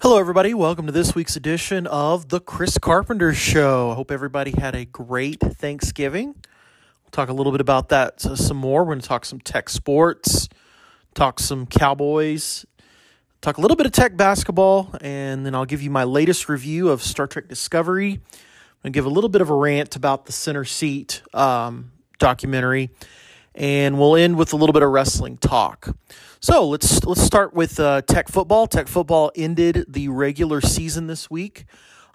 Hello, everybody. Welcome to this week's edition of The Chris Carpenter Show. I hope everybody had a great Thanksgiving. We'll talk a little bit about that some more. We're going to talk some tech sports, talk some Cowboys, talk a little bit of tech basketball, and then I'll give you my latest review of Star Trek Discovery. I'm going to give a little bit of a rant about the center seat um, documentary, and we'll end with a little bit of wrestling talk. So let's let's start with uh, Tech football. Tech football ended the regular season this week.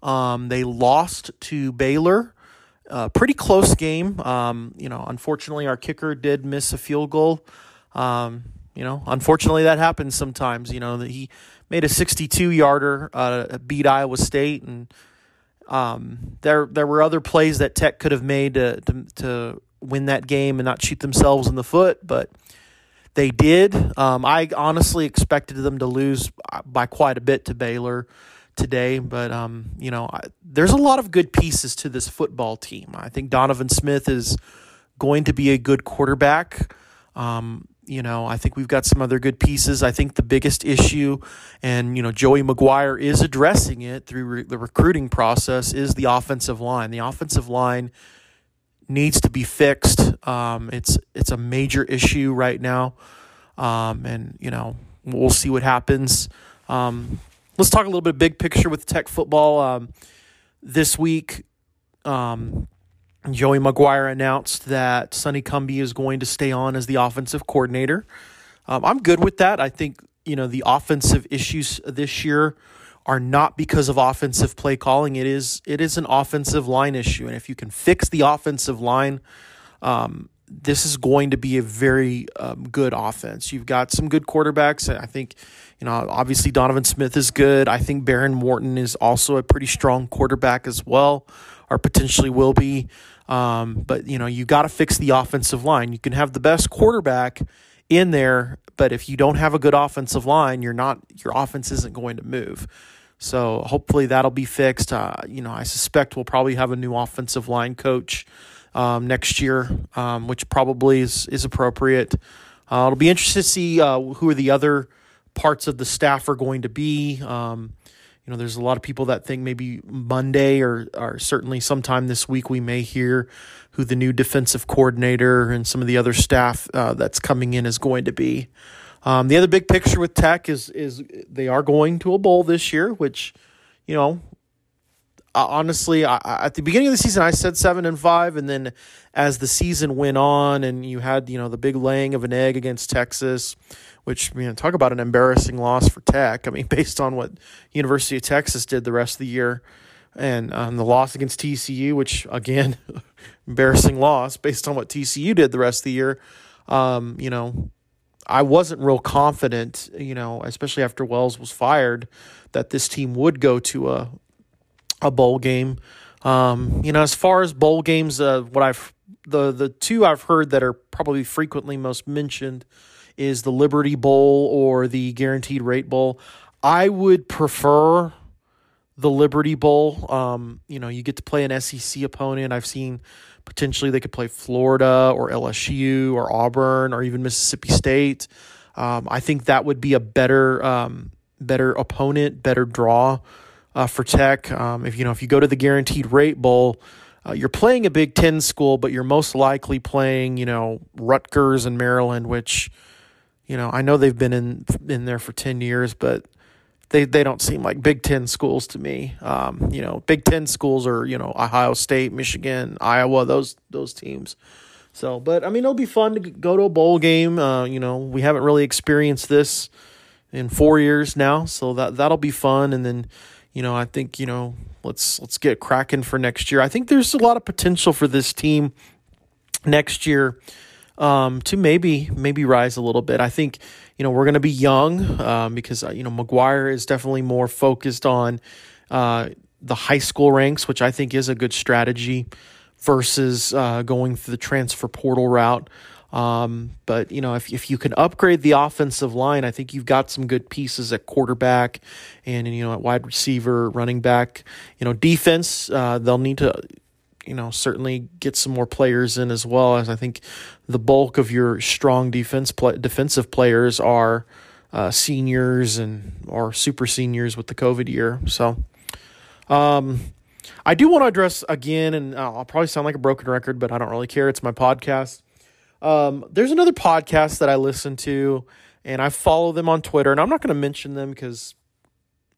Um, they lost to Baylor. Uh, pretty close game. Um, you know, unfortunately, our kicker did miss a field goal. Um, you know, unfortunately, that happens sometimes. You know he made a 62 yarder, uh, beat Iowa State, and um, there there were other plays that Tech could have made to, to to win that game and not shoot themselves in the foot, but they did. Um, I honestly expected them to lose by quite a bit to Baylor today, but um, you know, I, there's a lot of good pieces to this football team. I think Donovan Smith is going to be a good quarterback. Um, you know, I think we've got some other good pieces. I think the biggest issue, and you know, Joey McGuire is addressing it through re- the recruiting process, is the offensive line. The offensive line needs to be fixed. Um, it's it's a major issue right now, um, and you know we'll see what happens. Um, let's talk a little bit big picture with Tech football. Um, this week, um, Joey McGuire announced that Sonny Cumbie is going to stay on as the offensive coordinator. Um, I'm good with that. I think you know the offensive issues this year are not because of offensive play calling. It is it is an offensive line issue, and if you can fix the offensive line, um, this is going to be a very um, good offense. You've got some good quarterbacks. I think you know obviously Donovan Smith is good. I think Behren Morton is also a pretty strong quarterback as well, or potentially will be. Um, but you know you got to fix the offensive line. You can have the best quarterback in there, but if you don't have a good offensive line, you're not your offense isn't going to move. So hopefully that'll be fixed. Uh, you know, I suspect we'll probably have a new offensive line coach um, next year, um, which probably is is appropriate. Uh, it'll be interesting to see uh, who are the other parts of the staff are going to be. Um, you know, there's a lot of people that think maybe Monday or, or certainly sometime this week we may hear who the new defensive coordinator and some of the other staff uh, that's coming in is going to be. Um, the other big picture with Tech is is they are going to a bowl this year, which, you know, honestly, I, at the beginning of the season, I said seven and five, and then as the season went on, and you had you know the big laying of an egg against Texas, which you know talk about an embarrassing loss for Tech. I mean, based on what University of Texas did the rest of the year, and um, the loss against TCU, which again, embarrassing loss based on what TCU did the rest of the year. Um, you know, I wasn't real confident, you know, especially after Wells was fired, that this team would go to a a bowl game. Um, you know, as far as bowl games, uh, what I've the the two I've heard that are probably frequently most mentioned is the Liberty Bowl or the Guaranteed Rate Bowl. I would prefer the Liberty Bowl. Um, you know, you get to play an SEC opponent. I've seen Potentially, they could play Florida or LSU or Auburn or even Mississippi State. Um, I think that would be a better um, better opponent, better draw uh, for Tech. Um, if you know if you go to the Guaranteed Rate Bowl, uh, you're playing a Big Ten school, but you're most likely playing you know Rutgers and Maryland, which you know I know they've been in in there for ten years, but they they don't seem like Big Ten schools to me. Um, you know, Big Ten schools are you know Ohio State, Michigan, Iowa, those those teams. So, but I mean, it'll be fun to go to a bowl game. Uh, you know, we haven't really experienced this in four years now, so that that'll be fun. And then, you know, I think you know let's let's get cracking for next year. I think there's a lot of potential for this team next year um, to maybe maybe rise a little bit. I think you know we're going to be young um, because uh, you know McGuire is definitely more focused on uh, the high school ranks, which I think is a good strategy versus uh, going through the transfer portal route. Um, but you know, if if you can upgrade the offensive line, I think you've got some good pieces at quarterback and you know at wide receiver, running back. You know, defense. Uh, they'll need to you know, certainly get some more players in as well. As I think the bulk of your strong defense defensive players are uh, seniors and or super seniors with the COVID year. So, um, I do want to address again, and I'll probably sound like a broken record, but I don't really care. It's my podcast. Um, there's another podcast that I listen to, and I follow them on Twitter, and I'm not going to mention them because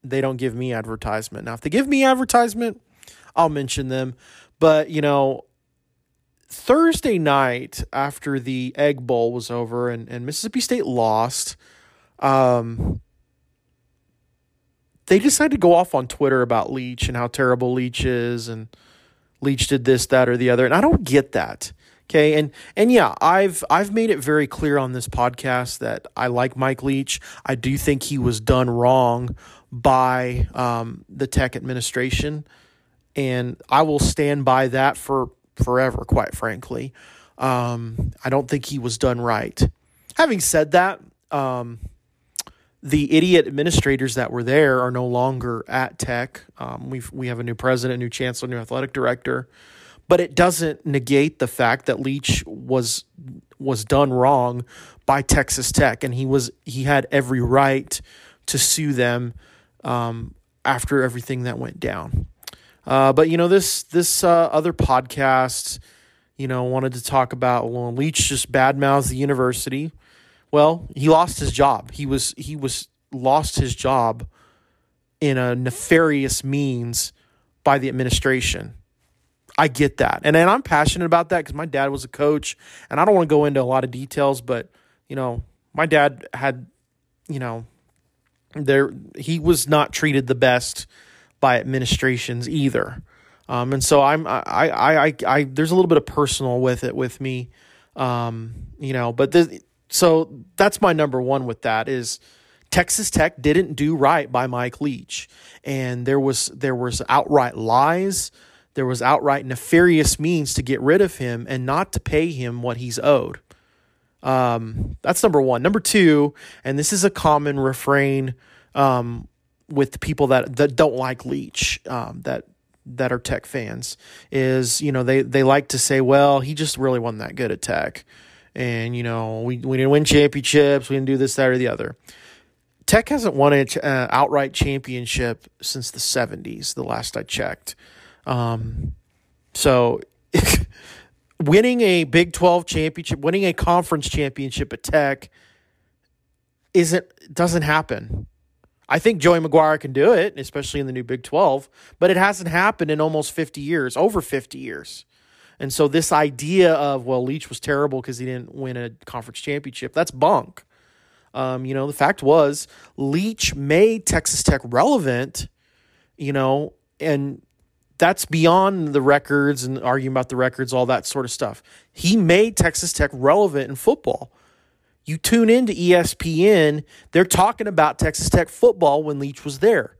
they don't give me advertisement. Now, if they give me advertisement, I'll mention them. But, you know, Thursday night after the Egg Bowl was over and, and Mississippi State lost, um, they decided to go off on Twitter about Leach and how terrible Leach is and Leach did this, that, or the other. And I don't get that. Okay, and and yeah, I've I've made it very clear on this podcast that I like Mike Leach. I do think he was done wrong by um, the Tech administration, and I will stand by that for forever. Quite frankly, um, I don't think he was done right. Having said that, um, the idiot administrators that were there are no longer at Tech. Um, we we have a new president, new chancellor, new athletic director, but it doesn't negate the fact that Leach was was done wrong by Texas Tech, and he was he had every right to sue them um, after everything that went down. Uh, but you know this this uh, other podcast, you know, wanted to talk about well, Leach just badmouths the university well, he lost his job. He was he was lost his job in a nefarious means by the administration. I get that. And, and I'm passionate about that because my dad was a coach. And I don't want to go into a lot of details, but, you know, my dad had, you know, there he was not treated the best by administrations either. Um, and so I'm I, I I I there's a little bit of personal with it with me. Um, you know, but the so that's my number one with that is Texas Tech didn't do right by Mike Leach, and there was there was outright lies, there was outright nefarious means to get rid of him and not to pay him what he's owed. Um, that's number one. Number two, and this is a common refrain um, with people that that don't like Leach, um, that that are Tech fans, is you know they they like to say, well, he just really wasn't that good at Tech and you know we we didn't win championships, we didn't do this, that, or the other. Tech hasn't won an uh, outright championship since the '70s. The last I checked, um, so winning a Big 12 championship, winning a conference championship at Tech, isn't doesn't happen. I think Joey McGuire can do it, especially in the new Big 12, but it hasn't happened in almost 50 years, over 50 years. And so this idea of well, Leach was terrible because he didn't win a conference championship, that's bunk. Um, you know, the fact was Leach made Texas Tech relevant, you know, and that's beyond the records and arguing about the records, all that sort of stuff. He made Texas Tech relevant in football. You tune into ESPN, they're talking about Texas Tech football when Leach was there.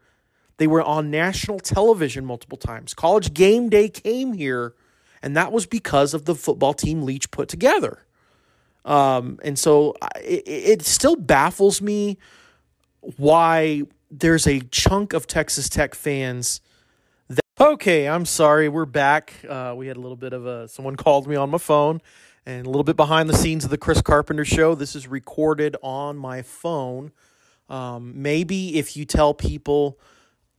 They were on national television multiple times. College game day came here and that was because of the football team Leach put together. Um, and so it, it still baffles me why there's a chunk of Texas Tech fans. That, okay, I'm sorry, we're back. Uh, we had a little bit of a someone called me on my phone, and a little bit behind the scenes of the Chris Carpenter show. This is recorded on my phone. Um, maybe if you tell people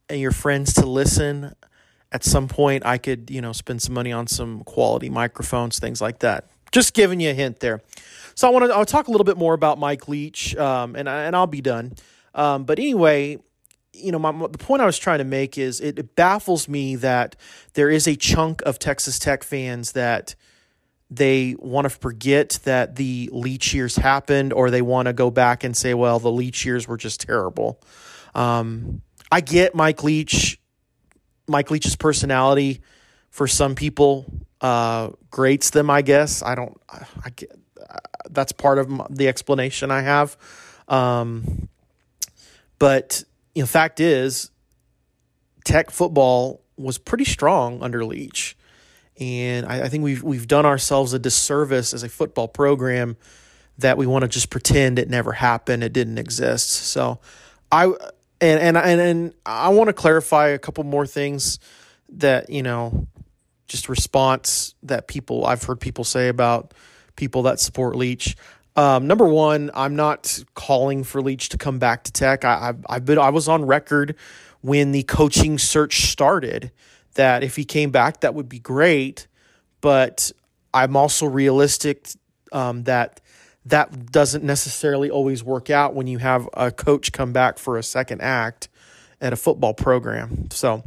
and your friends to listen, at some point I could, you know, spend some money on some quality microphones, things like that. Just giving you a hint there. So I want to I'll talk a little bit more about Mike Leach, um, and and I'll be done. Um, but anyway, you know, my, the point I was trying to make is it, it baffles me that there is a chunk of Texas Tech fans that they want to forget that the Leach years happened, or they want to go back and say, well, the Leach years were just terrible. Um, I get Mike Leach Mike Leach's personality for some people uh, grates them. I guess I don't. I, get, uh, that's part of the explanation I have. Um, but you know, fact is, Tech football was pretty strong under Leach, and I, I think we've we've done ourselves a disservice as a football program that we want to just pretend it never happened, it didn't exist. So I and and and, and I want to clarify a couple more things that you know just response that people I've heard people say about people that support Leach. Um, number one, I'm not calling for Leach to come back to Tech. I, I've been I was on record when the coaching search started that if he came back, that would be great. But I'm also realistic um, that that doesn't necessarily always work out when you have a coach come back for a second act at a football program. So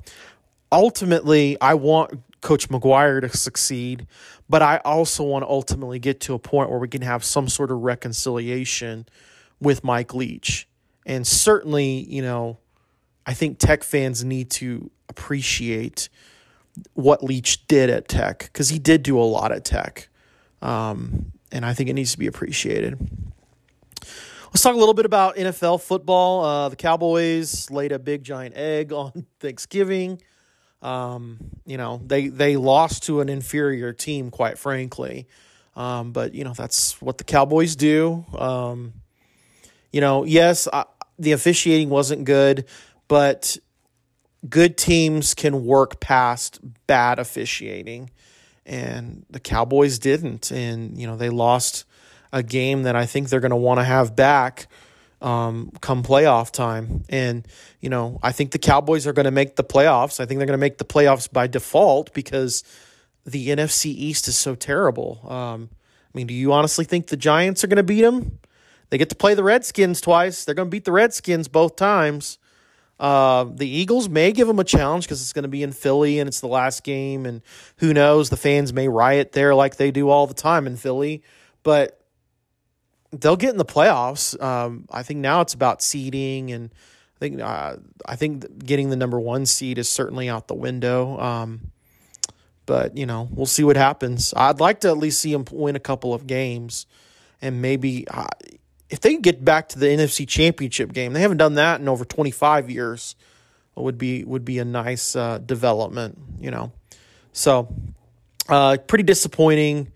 ultimately, I want Coach McGuire to succeed, but I also want to ultimately get to a point where we can have some sort of reconciliation with Mike Leach. And certainly, you know, I think Tech fans need to appreciate what Leach did at Tech because he did do a lot at Tech. Um, and I think it needs to be appreciated. Let's talk a little bit about NFL football. Uh, the Cowboys laid a big giant egg on Thanksgiving. Um, you know, they they lost to an inferior team, quite frankly. Um, but you know that's what the Cowboys do. Um, you know, yes, I, the officiating wasn't good, but good teams can work past bad officiating, and the Cowboys didn't. And you know, they lost a game that I think they're going to want to have back um, come playoff time. And, you know, I think the Cowboys are going to make the playoffs. I think they're going to make the playoffs by default because the NFC East is so terrible. Um, I mean, do you honestly think the Giants are going to beat them? They get to play the Redskins twice. They're going to beat the Redskins both times. Uh, the Eagles may give them a challenge because it's going to be in Philly and it's the last game, and who knows? The fans may riot there like they do all the time in Philly. But they'll get in the playoffs. Um, I think now it's about seeding, and I think uh, I think getting the number one seed is certainly out the window. Um, but you know, we'll see what happens. I'd like to at least see them win a couple of games, and maybe uh, if they get back to the NFC Championship game, they haven't done that in over twenty five years. Would be would be a nice uh, development, you know. So, uh, pretty disappointing.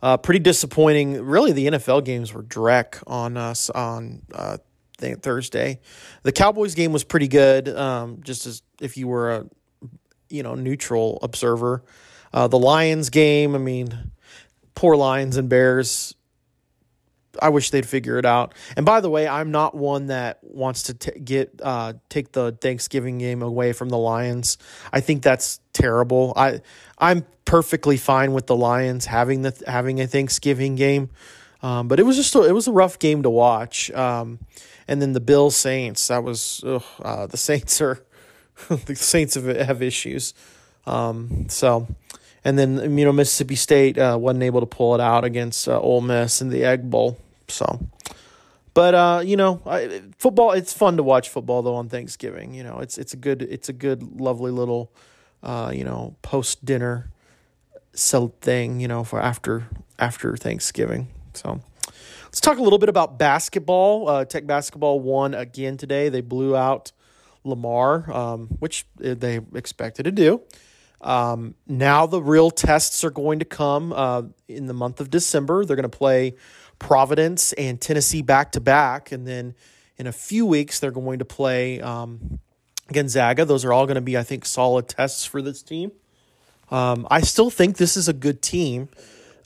Uh, pretty disappointing. Really, the NFL games were dreck on us on uh, Thursday. The Cowboys game was pretty good. Um, just as if you were a you know neutral observer. Uh, the Lions game. I mean, poor Lions and Bears. I wish they'd figure it out. And by the way, I'm not one that wants to t- get uh, take the Thanksgiving game away from the Lions. I think that's terrible. I I'm perfectly fine with the Lions having the having a Thanksgiving game, um, but it was just a, it was a rough game to watch. Um, and then the Bill Saints. That was ugh, uh, the Saints are the Saints have have issues. Um, so and then you know Mississippi State uh, wasn't able to pull it out against uh, Ole Miss in the Egg Bowl. So, but uh, you know, I, football. It's fun to watch football though on Thanksgiving. You know, it's it's a good it's a good lovely little uh, you know post dinner sell thing. You know for after after Thanksgiving. So. Let's talk a little bit about basketball. Uh, Tech basketball won again today. They blew out Lamar, um, which they expected to do. Um, now the real tests are going to come uh, in the month of December. They're going to play Providence and Tennessee back to back, and then in a few weeks they're going to play um, Gonzaga. Those are all going to be, I think, solid tests for this team. Um, I still think this is a good team.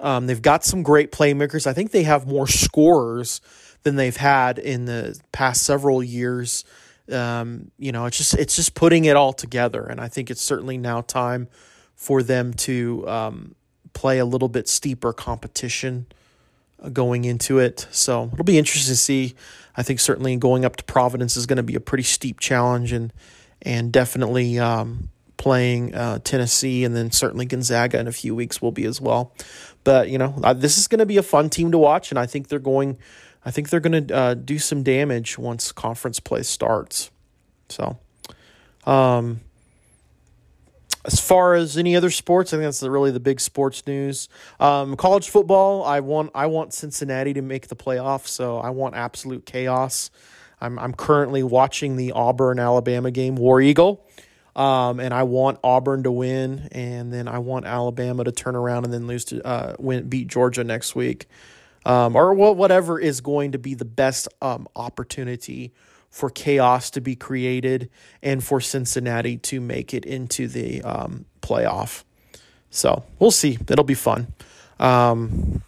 Um, they've got some great playmakers. I think they have more scorers than they've had in the past several years. Um, you know, it's just it's just putting it all together, and I think it's certainly now time for them to um, play a little bit steeper competition going into it. So it'll be interesting to see. I think certainly going up to Providence is going to be a pretty steep challenge, and and definitely um, playing uh, Tennessee, and then certainly Gonzaga in a few weeks will be as well. But you know, uh, this is going to be a fun team to watch, and I think they're going I think they're going to uh, do some damage once conference play starts. So, um, as far as any other sports, I think that's really the big sports news. Um, college football, I want I want Cincinnati to make the playoffs, so I want absolute chaos. I'm I'm currently watching the Auburn Alabama game, War Eagle, um, and I want Auburn to win, and then I want Alabama to turn around and then lose to uh, win beat Georgia next week um, or whatever is going to be the best um, opportunity for chaos to be created and for Cincinnati to make it into the um, playoff. So we'll see. It'll be fun. Um,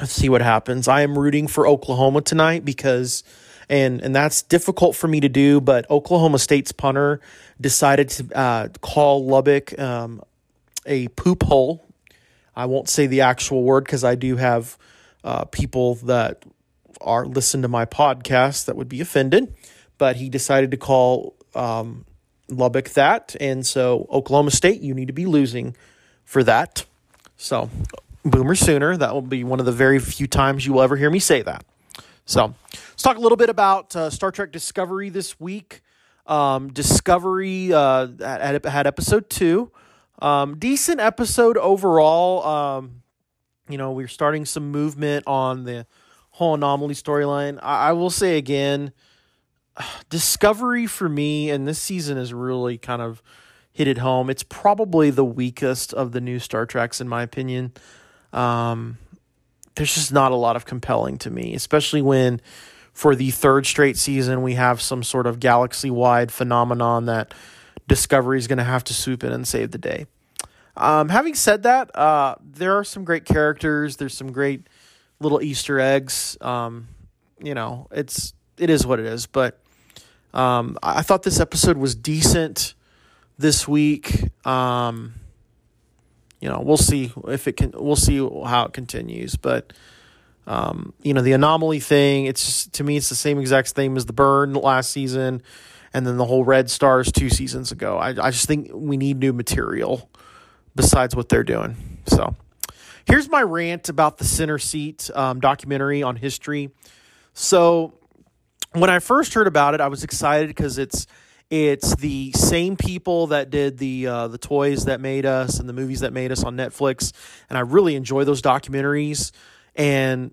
let's see what happens. I am rooting for Oklahoma tonight because and and that's difficult for me to do. But Oklahoma State's punter decided to uh, call Lubbock um, a poop hole. I won't say the actual word because I do have uh, people that are listen to my podcast that would be offended. But he decided to call um, Lubbock that, and so Oklahoma State, you need to be losing for that. So, Boomer Sooner, that will be one of the very few times you will ever hear me say that. So, let's talk a little bit about uh, Star Trek Discovery this week. Um, Discovery uh, had, had episode two. Um, decent episode overall. Um, you know, we're starting some movement on the whole anomaly storyline. I, I will say again, Discovery for me, and this season has really kind of hit it home. It's probably the weakest of the new Star Treks, in my opinion. Um, there's just not a lot of compelling to me, especially when for the third straight season we have some sort of galaxy wide phenomenon that Discovery is going to have to swoop in and save the day. Um, having said that, uh, there are some great characters. There's some great little Easter eggs. Um, you know, it's it is what it is. But um, I thought this episode was decent this week. Um, you know, we'll see if it can. We'll see how it continues. But um, you know, the anomaly thing. It's to me, it's the same exact thing as the burn last season, and then the whole Red Stars two seasons ago. I I just think we need new material besides what they're doing. So. Here's my rant about the center seat um, documentary on history. So, when I first heard about it, I was excited because it's it's the same people that did the uh, the toys that made us and the movies that made us on Netflix, and I really enjoy those documentaries. And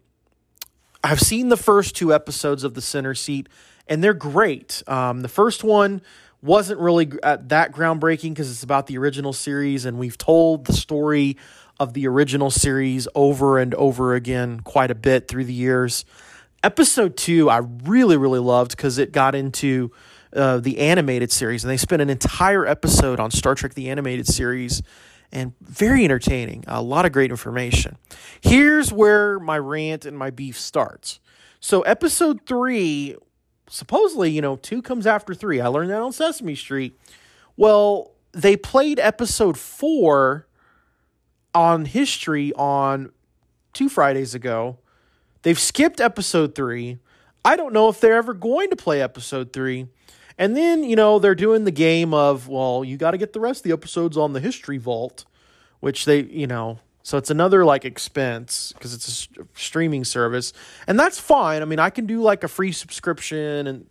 I've seen the first two episodes of the Center Seat, and they're great. Um, the first one wasn't really that groundbreaking because it's about the original series, and we've told the story of the original series over and over again quite a bit through the years. Episode two, I really, really loved because it got into uh, the animated series, and they spent an entire episode on Star Trek the Animated Series, and very entertaining. A lot of great information. Here's where my rant and my beef starts. So, episode three, supposedly, you know, two comes after three. I learned that on Sesame Street. Well, they played episode four on history on two Fridays ago. They've skipped episode three. I don't know if they're ever going to play episode three. And then, you know, they're doing the game of, well, you got to get the rest of the episodes on the History Vault, which they, you know, so it's another like expense because it's a streaming service. And that's fine. I mean, I can do like a free subscription and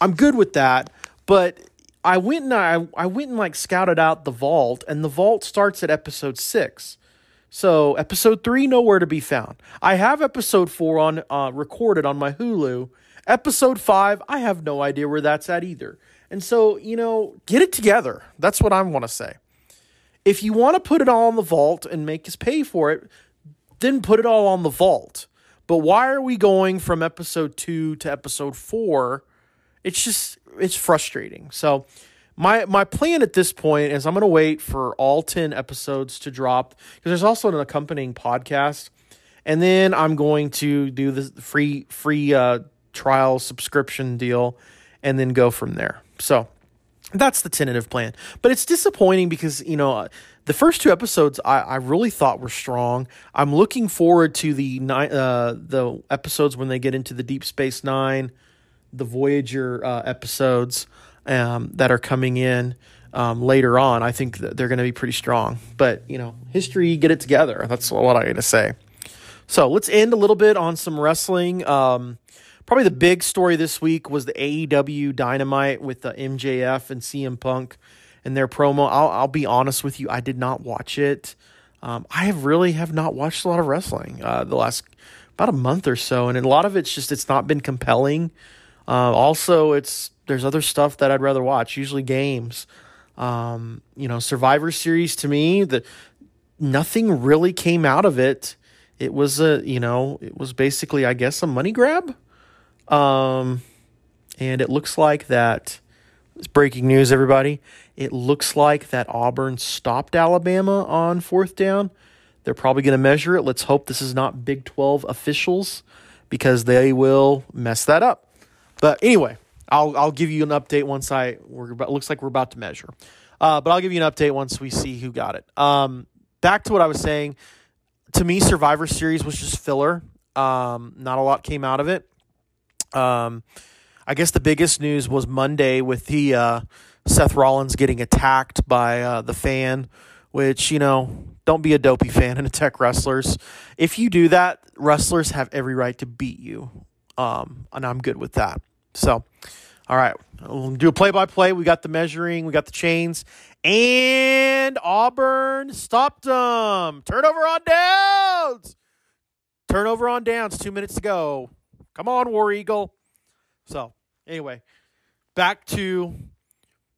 I'm good with that. But I went and I, I went and like scouted out the vault, and the vault starts at episode six. So episode three nowhere to be found. I have episode four on uh, recorded on my Hulu, Episode five, I have no idea where that's at either. And so, you know, get it together. That's what I want to say. If you want to put it all in the vault and make us pay for it, then put it all on the vault. But why are we going from episode two to episode four? It's just it's frustrating. So my my plan at this point is I'm going to wait for all 10 episodes to drop because there's also an accompanying podcast and then I'm going to do the free free uh, trial subscription deal and then go from there. So that's the tentative plan. But it's disappointing because, you know, the first two episodes I, I really thought were strong. I'm looking forward to the uh, the episodes when they get into the Deep Space Nine, the Voyager uh, episodes um, that are coming in um, later on. I think they're going to be pretty strong. But, you know, history, get it together. That's what I'm going to say. So let's end a little bit on some wrestling. Um, Probably the big story this week was the AEW Dynamite with the MJF and CM Punk and their promo. I'll, I'll be honest with you, I did not watch it. Um, I have really have not watched a lot of wrestling uh, the last about a month or so, and a lot of it's just it's not been compelling. Uh, also, it's there's other stuff that I'd rather watch, usually games. Um, you know, Survivor Series to me, the nothing really came out of it. It was a you know it was basically I guess a money grab. Um, and it looks like that. It's breaking news, everybody. It looks like that Auburn stopped Alabama on fourth down. They're probably going to measure it. Let's hope this is not Big 12 officials because they will mess that up. But anyway, I'll I'll give you an update once I we're about, looks like we're about to measure. Uh, but I'll give you an update once we see who got it. Um, back to what I was saying. To me, Survivor Series was just filler. Um, not a lot came out of it. Um, I guess the biggest news was Monday with the uh, Seth Rollins getting attacked by uh, the fan, which you know, don't be a dopey fan and attack wrestlers. If you do that, wrestlers have every right to beat you, um, and I'm good with that. So, all right, we'll do a play by play. We got the measuring, we got the chains, and Auburn stopped them. Turnover on downs. Turnover on downs. Two minutes to go. Come on, War Eagle. So anyway, back to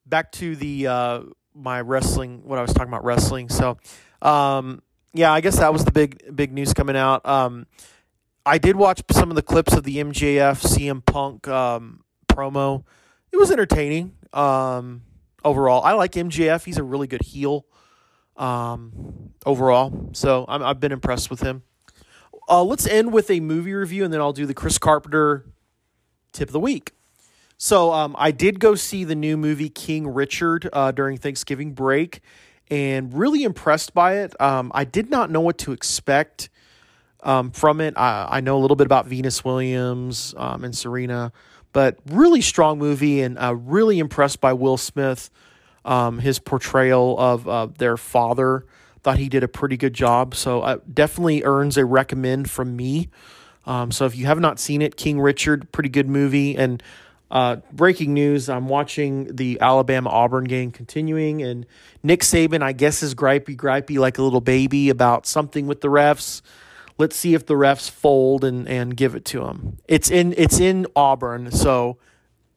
back to the uh, my wrestling. What I was talking about wrestling. So um, yeah, I guess that was the big big news coming out. Um, I did watch some of the clips of the MJF CM Punk um, promo. It was entertaining. Um, overall, I like MJF. He's a really good heel. Um, overall, so i have been impressed with him. Uh, let's end with a movie review, and then I'll do the Chris Carpenter tip of the week. So um, I did go see the new movie King Richard uh, during Thanksgiving break, and really impressed by it. Um, I did not know what to expect um, from it. I, I, know a little bit about Venus Williams um, and Serena, but really strong movie, and uh, really impressed by Will Smith, um, his portrayal of uh, their father. Thought he did a pretty good job, so uh, definitely earns a recommend from me. Um, so if you have not seen it, King Richard, pretty good movie. And uh, breaking news: I'm watching the Alabama Auburn game continuing, and Nick Saban, I guess, is gripey, gripey like a little baby about something with the refs. Let's see if the refs fold and, and give it to him. It's in it's in Auburn, so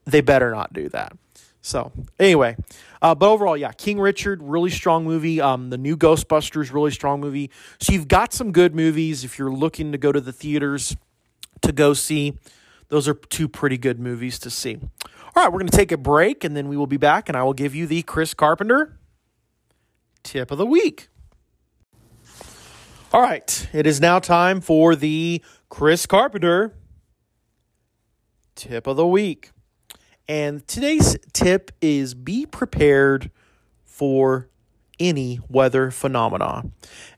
they better not do that. So anyway, uh, but overall, yeah, King Richard, really strong movie. Um, the new Ghostbusters, really strong movie. So you've got some good movies if you're looking to go to the theaters to go see. Those are two pretty good movies to see. All right, we're going to take a break and then we will be back and I will give you the Chris Carpenter tip of the week. All right, it is now time for the Chris Carpenter tip of the week. And today's tip is be prepared for any weather phenomena.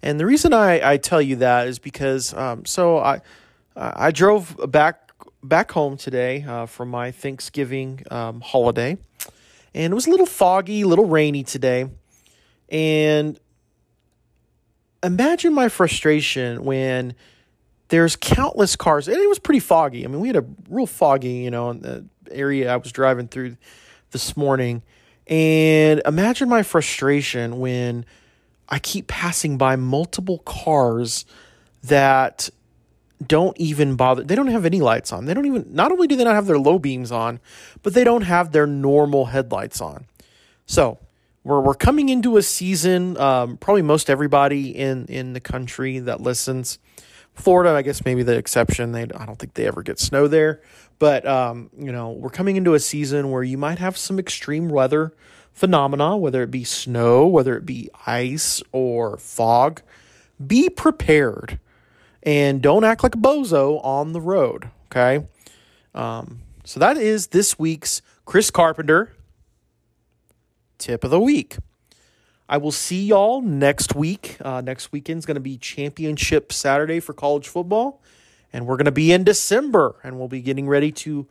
And the reason I, I tell you that is because um, so I I drove back back home today uh, from my Thanksgiving um, holiday, and it was a little foggy, a little rainy today. And imagine my frustration when there's countless cars, and it was pretty foggy. I mean, we had a real foggy, you know, in the area I was driving through this morning. And imagine my frustration when I keep passing by multiple cars that don't even bother. They don't have any lights on. They don't even, not only do they not have their low beams on, but they don't have their normal headlights on. So we're, we're coming into a season, um, probably most everybody in, in the country that listens. Florida, I guess maybe the exception. They, I don't think they ever get snow there. But, um, you know, we're coming into a season where you might have some extreme weather phenomena, whether it be snow, whether it be ice or fog. Be prepared and don't act like a bozo on the road. Okay. Um, so that is this week's Chris Carpenter tip of the week. I will see y'all next week. Uh, next weekend's going to be Championship Saturday for college football, and we're going to be in December, and we'll be getting ready to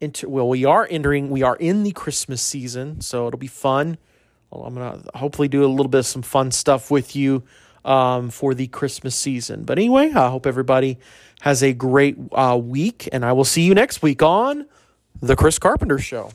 enter. Well, we are entering. We are in the Christmas season, so it'll be fun. I'm going to hopefully do a little bit of some fun stuff with you um, for the Christmas season. But anyway, I hope everybody has a great uh, week, and I will see you next week on The Chris Carpenter Show.